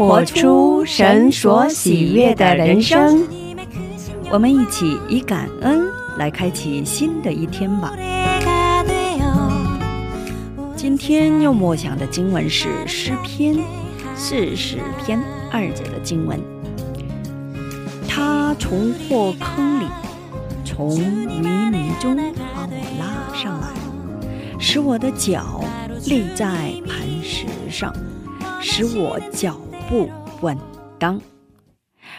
活出神所喜悦的人生。我们一起以感恩来开启新的一天吧。今天要默想的经文是诗篇四十篇二节的经文。他从祸坑里，从淤泥中把我拉上来，使我的脚立在磐石上，使我脚不稳当。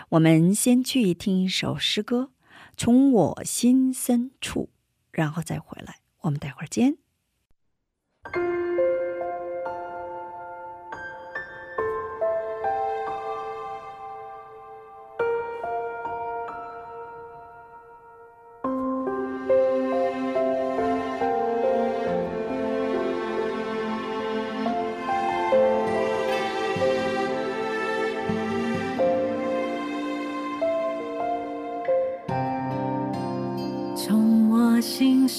我们先去听一首诗歌，从我心深处，然后再回来。我们待会儿见。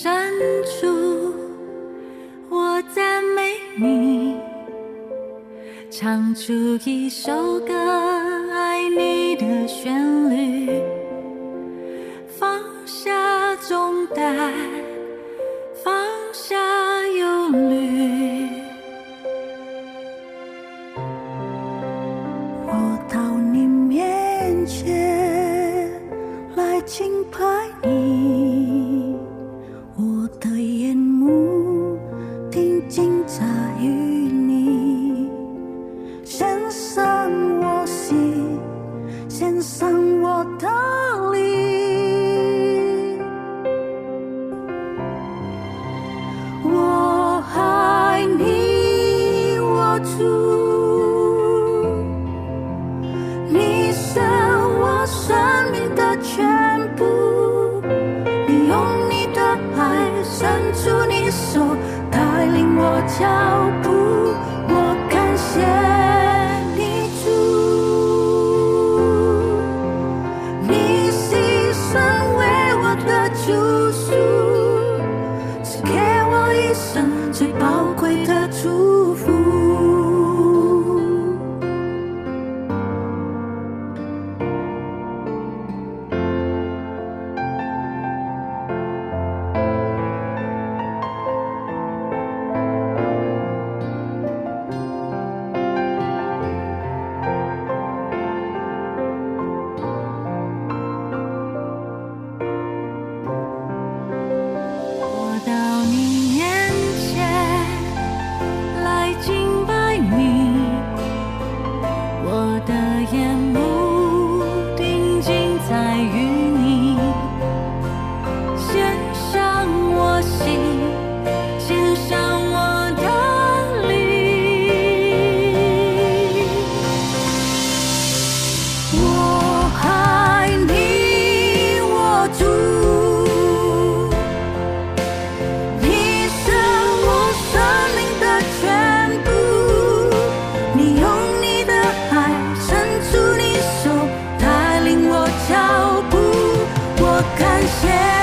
深处，我赞美你，唱出一首歌，爱你的旋律，我生命的全部，你用你的爱伸出你手，带领我脚步，感谢。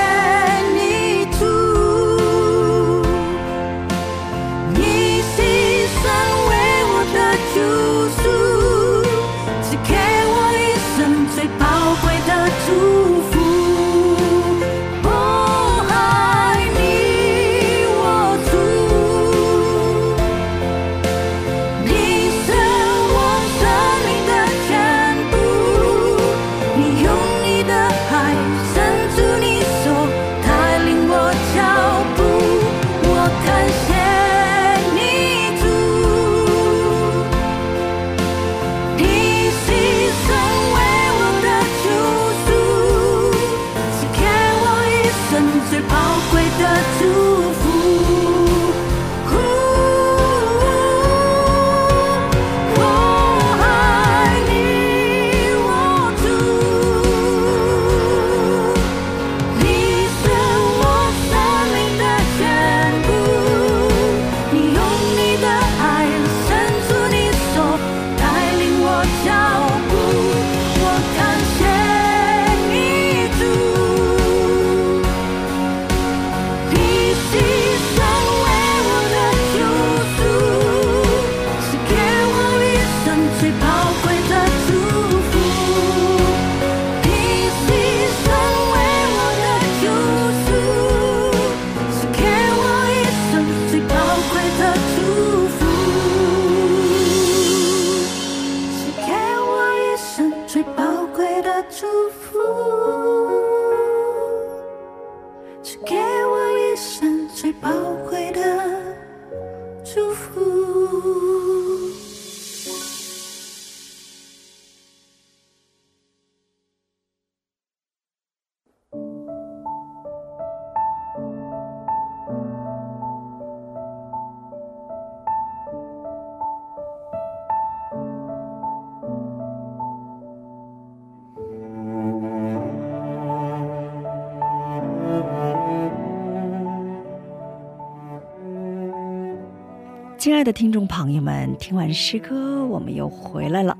亲爱的听众朋友们，听完诗歌，我们又回来了。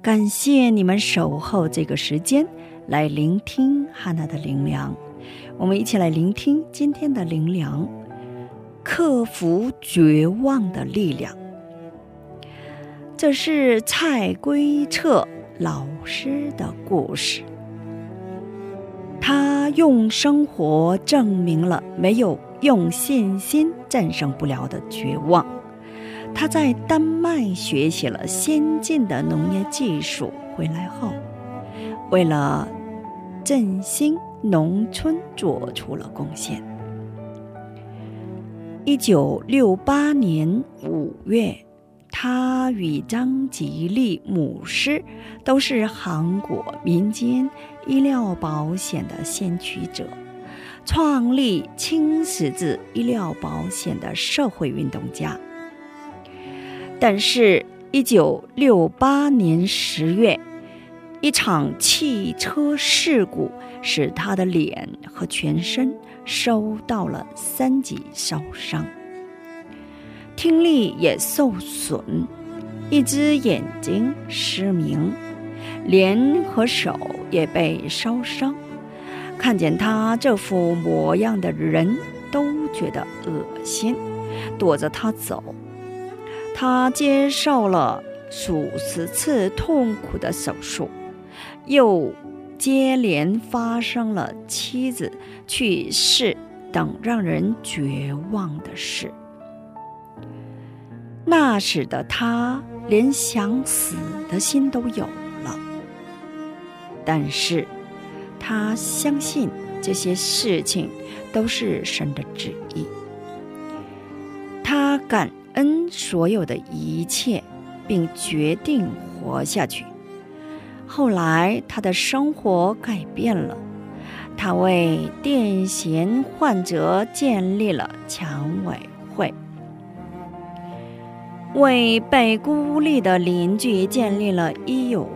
感谢你们守候这个时间来聆听汉娜的灵粮。我们一起来聆听今天的灵粮：克服绝望的力量。这是蔡圭彻老师的故事。他用生活证明了没有用信心战胜不了的绝望。他在丹麦学习了先进的农业技术，回来后，为了振兴农村做出了贡献。一九六八年五月，他与张吉利牧师都是韩国民间医疗保险的先驱者，创立青十字医疗保险的社会运动家。但是，一九六八年十月，一场汽车事故使他的脸和全身受到了三级烧伤，听力也受损，一只眼睛失明，脸和手也被烧伤。看见他这副模样的人都觉得恶心，躲着他走。他接受了数十次痛苦的手术，又接连发生了妻子去世等让人绝望的事。那使得他连想死的心都有了。但是，他相信这些事情都是神的旨意。他感。恩所有的一切，并决定活下去。后来，他的生活改变了。他为癫痫患者建立了强委会，为被孤立的邻居建立了医友。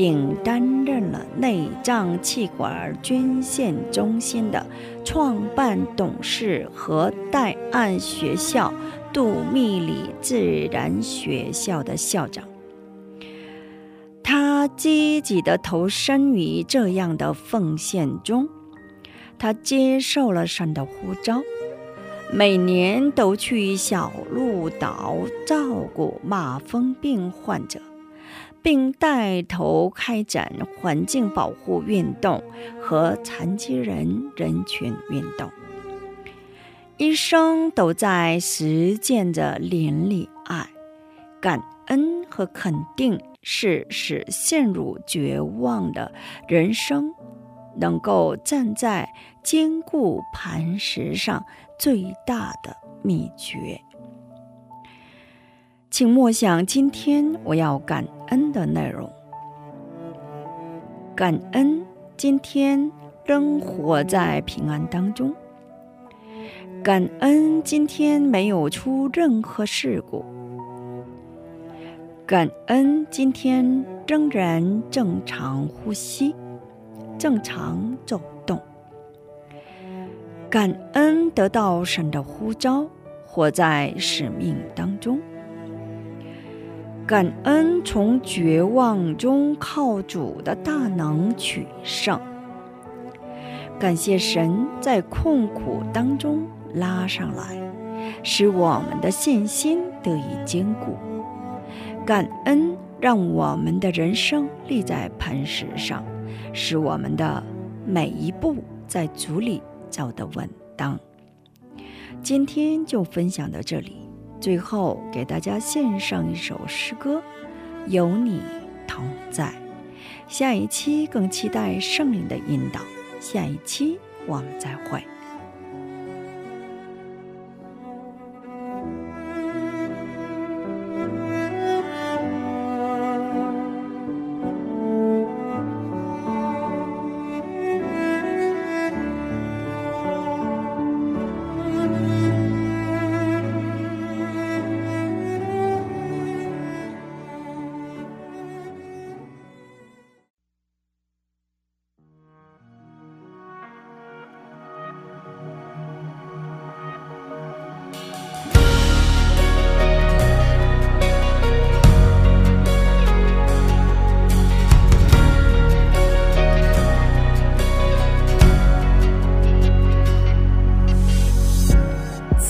并担任了内脏气管捐献中心的创办董事和代案学校杜密里自然学校的校长。他积极地投身于这样的奉献中，他接受了神的呼召，每年都去小鹿岛照顾马蜂病患者。并带头开展环境保护运动和残疾人人权运动，一生都在实践着邻里爱、感恩和肯定，是使陷入绝望的人生能够站在坚固磐石上最大的秘诀。请默想今天我要感恩的内容。感恩今天仍活在平安当中。感恩今天没有出任何事故。感恩今天仍然正常呼吸，正常走动。感恩得到神的呼召，活在使命当中。感恩从绝望中靠主的大能取胜，感谢神在困苦当中拉上来，使我们的信心得以坚固。感恩让我们的人生立在磐石上，使我们的每一步在主里走得稳当。今天就分享到这里。最后，给大家献上一首诗歌，《有你同在》。下一期更期待圣灵的引导。下一期我们再会。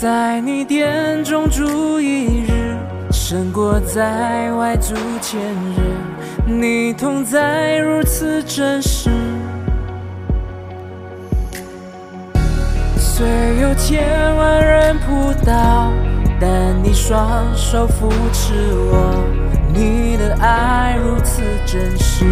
在你殿中住一日，胜过在外住千日。你同在如此真实，虽有千万人扑倒，但你双手扶持我。你的爱如此真实。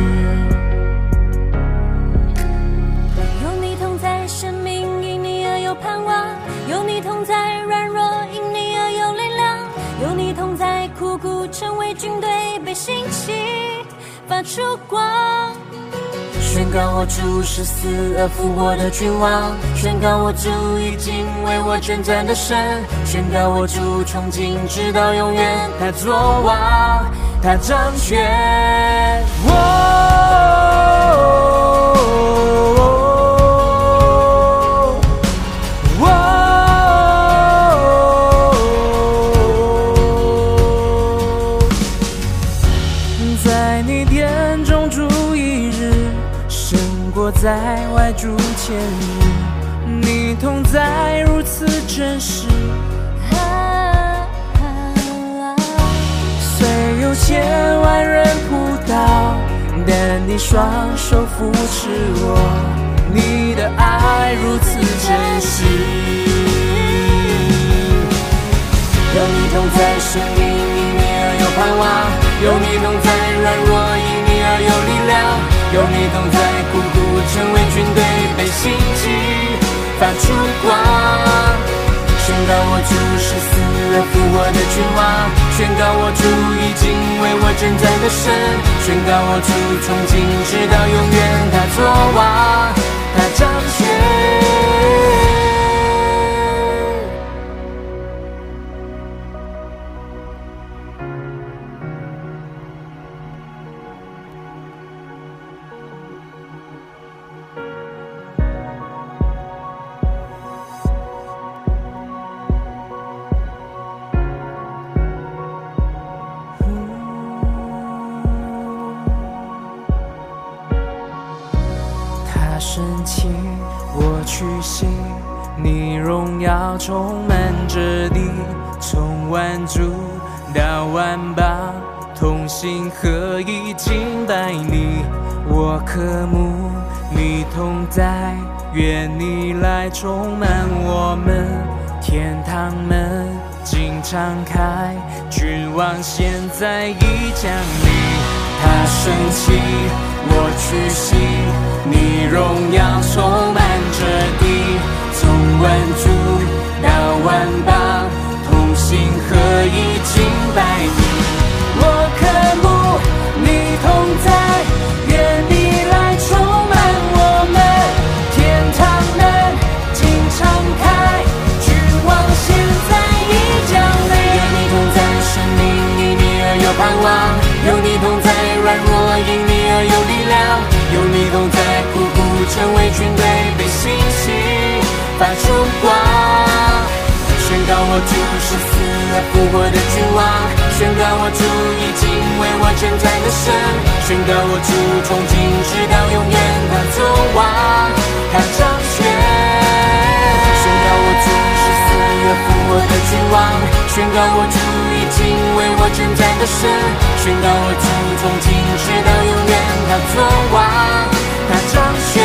发出光。宣告我主是死而复活的君王，宣告我主已经为我征战的神，宣告我主从今直到永远，他作王，他掌权。手扶持我。你的爱如此真实。有你同在，生命因你而有盼望；有你同在，软弱因你而有力量；有你同在，苦苦成为军队，被兴起，发出光。宣告我主是死而复活的君王，宣告我主已经为我征战的神，宣告我主从今直到永远，他作王，他掌权。我屈膝，你荣耀充满着地，从万族到万邦，同心合一敬拜你。我渴慕你同在，愿你来充满我们，天堂门经敞开，君王现在已降临。他升起，我屈膝，你荣耀充满着发出光。宣告我主是死而复活的君王，宣告我主已经为我征战的神，宣告我主从今直到永远的存亡。他掌权。宣告我主是死而复活的君王，宣告我主已经为我征战的神，宣告我主从今直到永远的存亡。他掌权。